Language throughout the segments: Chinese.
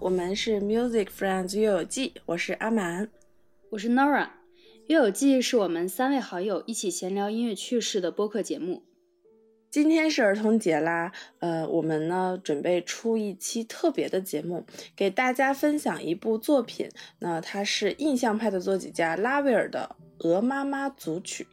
我们是 Music Friends 乐友记，我是阿满，我是 Nora。乐友记是我们三位好友一起闲聊音乐趣事的播客节目。今天是儿童节啦，呃，我们呢准备出一期特别的节目，给大家分享一部作品。那它是印象派的作曲家拉威尔的《鹅妈妈组曲》。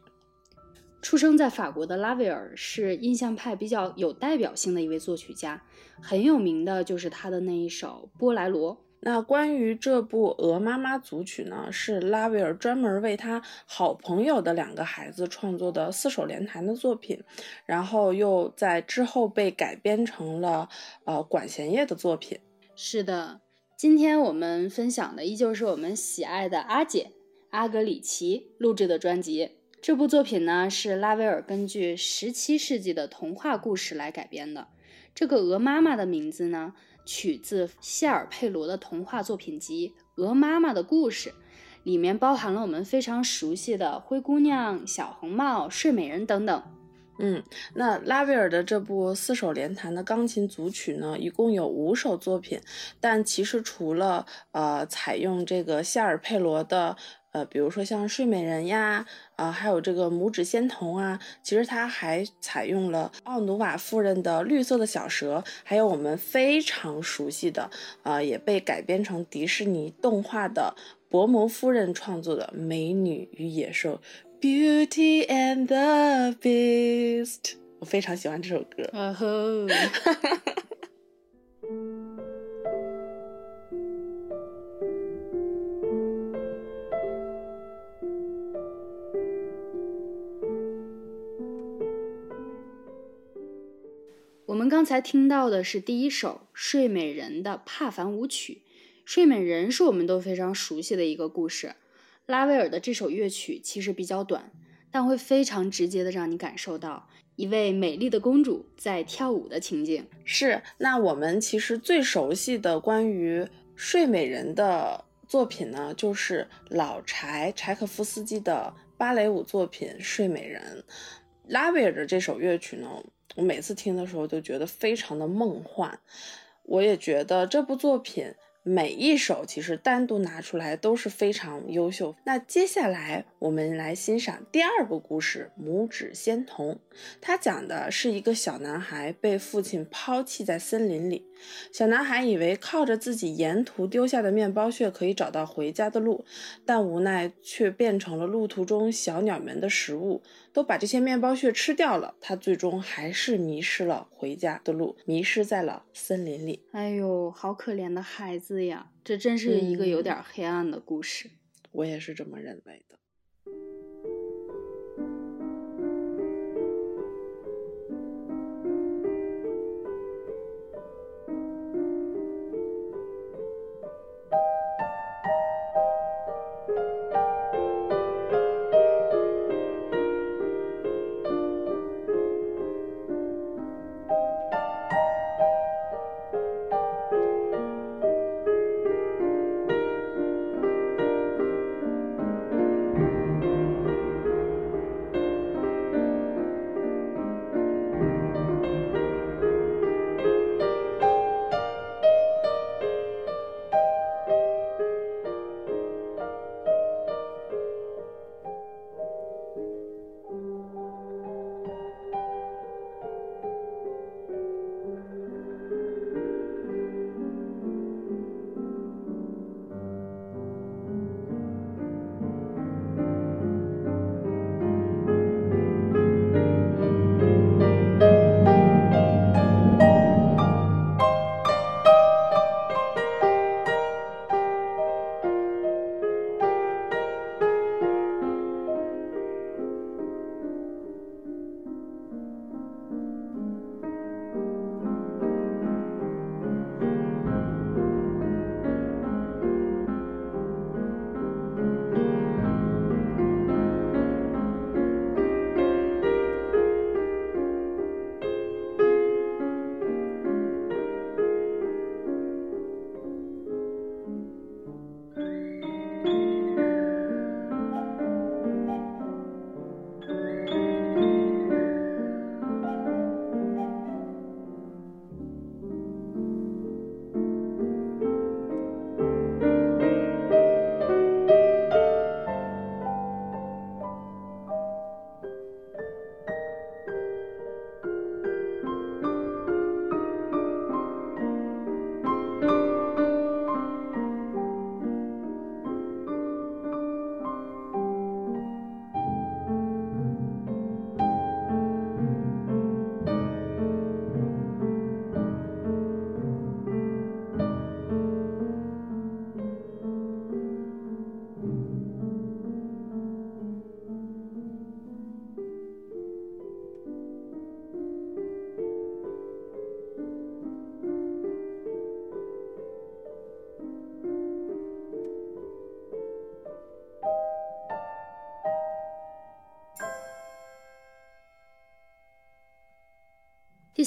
出生在法国的拉威尔是印象派比较有代表性的一位作曲家，很有名的就是他的那一首《波莱罗》。那关于这部《鹅妈妈组曲》呢，是拉威尔专门为他好朋友的两个孩子创作的四手联弹的作品，然后又在之后被改编成了呃管弦乐的作品。是的，今天我们分享的依旧是我们喜爱的阿姐阿格里奇录制的专辑。这部作品呢，是拉威尔根据十七世纪的童话故事来改编的。这个鹅妈妈的名字呢？取自谢尔佩罗的童话作品集《鹅妈妈的故事》，里面包含了我们非常熟悉的灰姑娘、小红帽、睡美人等等。嗯，那拉威尔的这部四手联弹的钢琴组曲呢，一共有五首作品，但其实除了呃采用这个谢尔佩罗的。呃，比如说像睡美人呀，啊，还有这个拇指仙童啊，其实它还采用了奥努瓦夫人的绿色的小蛇，还有我们非常熟悉的，啊，也被改编成迪士尼动画的伯蒙夫人创作的《美女与野兽》（Beauty and the Beast）。我非常喜欢这首歌。啊吼！刚才听到的是第一首《睡美人》的帕凡舞曲。睡美人是我们都非常熟悉的一个故事。拉威尔的这首乐曲其实比较短，但会非常直接的让你感受到一位美丽的公主在跳舞的情景。是，那我们其实最熟悉的关于睡美人的作品呢，就是老柴柴可夫斯基的芭蕾舞作品《睡美人》。拉威尔的这首乐曲呢？我每次听的时候都觉得非常的梦幻，我也觉得这部作品。每一首其实单独拿出来都是非常优秀。那接下来我们来欣赏第二个故事《拇指仙童》。它讲的是一个小男孩被父亲抛弃在森林里，小男孩以为靠着自己沿途丢下的面包屑可以找到回家的路，但无奈却变成了路途中小鸟们的食物，都把这些面包屑吃掉了。他最终还是迷失了回家的路，迷失在了森林里。哎呦，好可怜的孩子！呀，这真是一个有点黑暗的故事。我也是这么认为的。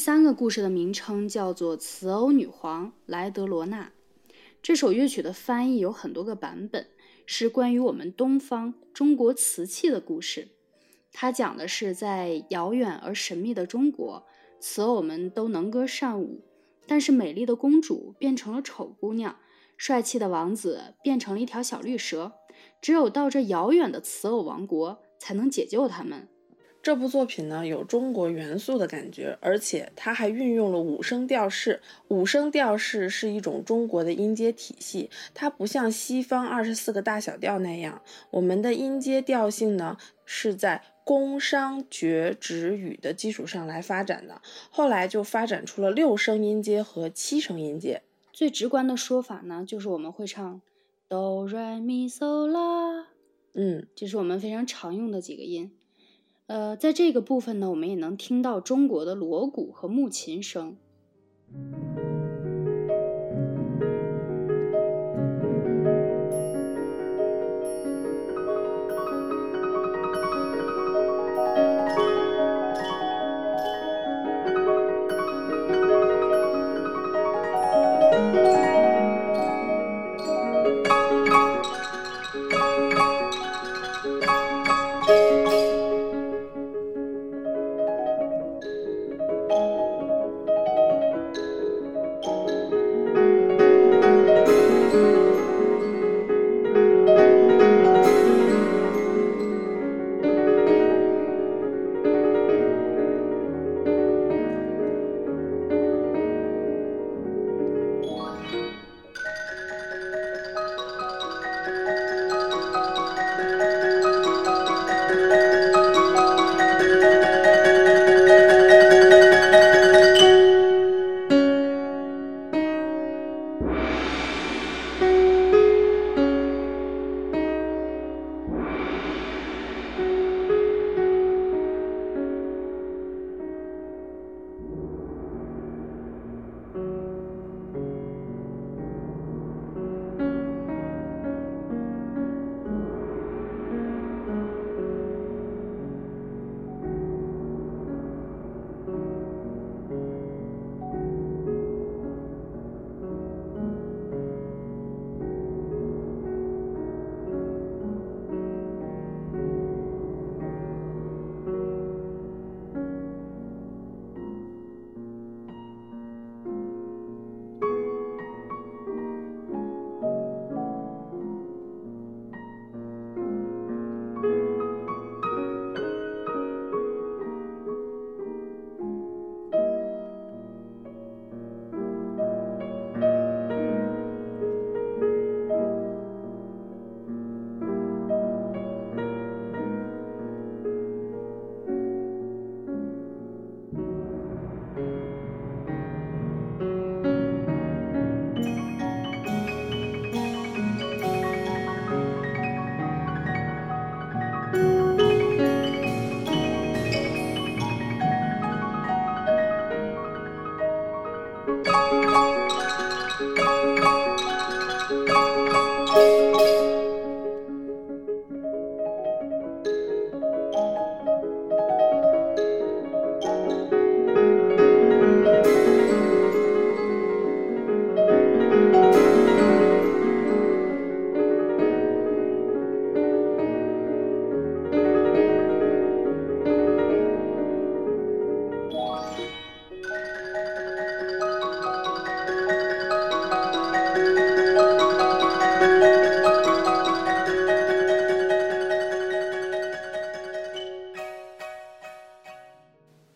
三个故事的名称叫做《瓷偶女皇莱德罗娜》。这首乐曲的翻译有很多个版本，是关于我们东方中国瓷器的故事。它讲的是在遥远而神秘的中国，瓷偶们都能歌善舞，但是美丽的公主变成了丑姑娘，帅气的王子变成了一条小绿蛇。只有到这遥远的瓷偶王国，才能解救他们。这部作品呢，有中国元素的感觉，而且它还运用了五声调式。五声调式是一种中国的音阶体系，它不像西方二十四个大小调那样，我们的音阶调性呢是在宫商角徵羽的基础上来发展的，后来就发展出了六声音阶和七声音阶。最直观的说法呢，就是我们会唱哆来咪嗦啦，嗯，这是我们非常常用的几个音。呃，在这个部分呢，我们也能听到中国的锣鼓和木琴声。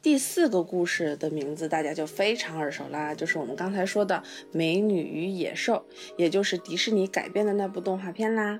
第四个故事的名字大家就非常耳熟啦，就是我们刚才说的《美女与野兽》，也就是迪士尼改编的那部动画片啦。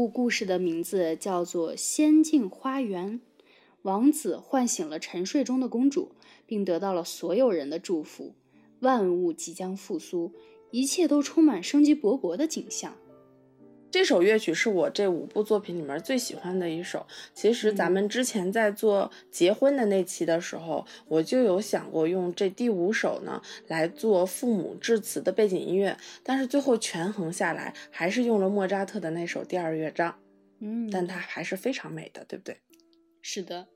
部故事的名字叫做《仙境花园》。王子唤醒了沉睡中的公主，并得到了所有人的祝福。万物即将复苏，一切都充满生机勃勃的景象。这首乐曲是我这五部作品里面最喜欢的一首。其实咱们之前在做结婚的那期的时候，我就有想过用这第五首呢来做父母致辞的背景音乐，但是最后权衡下来，还是用了莫扎特的那首第二乐章。嗯，但它还是非常美的，对不对？是的。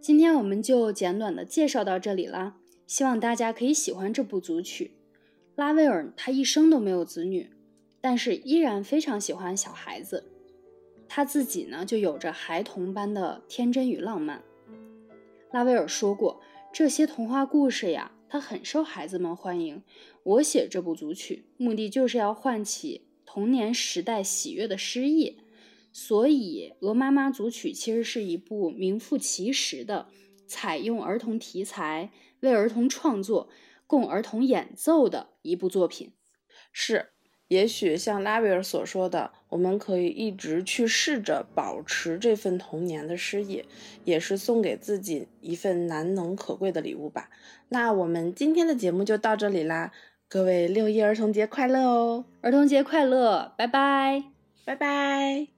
今天我们就简短的介绍到这里啦，希望大家可以喜欢这部组曲。拉威尔他一生都没有子女。但是依然非常喜欢小孩子，他自己呢就有着孩童般的天真与浪漫。拉威尔说过，这些童话故事呀，他很受孩子们欢迎。我写这部组曲，目的就是要唤起童年时代喜悦的诗意。所以，《鹅妈妈》组曲其实是一部名副其实的采用儿童题材、为儿童创作、供儿童演奏的一部作品。是。也许像拉维尔所说的，我们可以一直去试着保持这份童年的诗意，也是送给自己一份难能可贵的礼物吧。那我们今天的节目就到这里啦，各位六一儿童节快乐哦！儿童节快乐，拜拜，拜拜。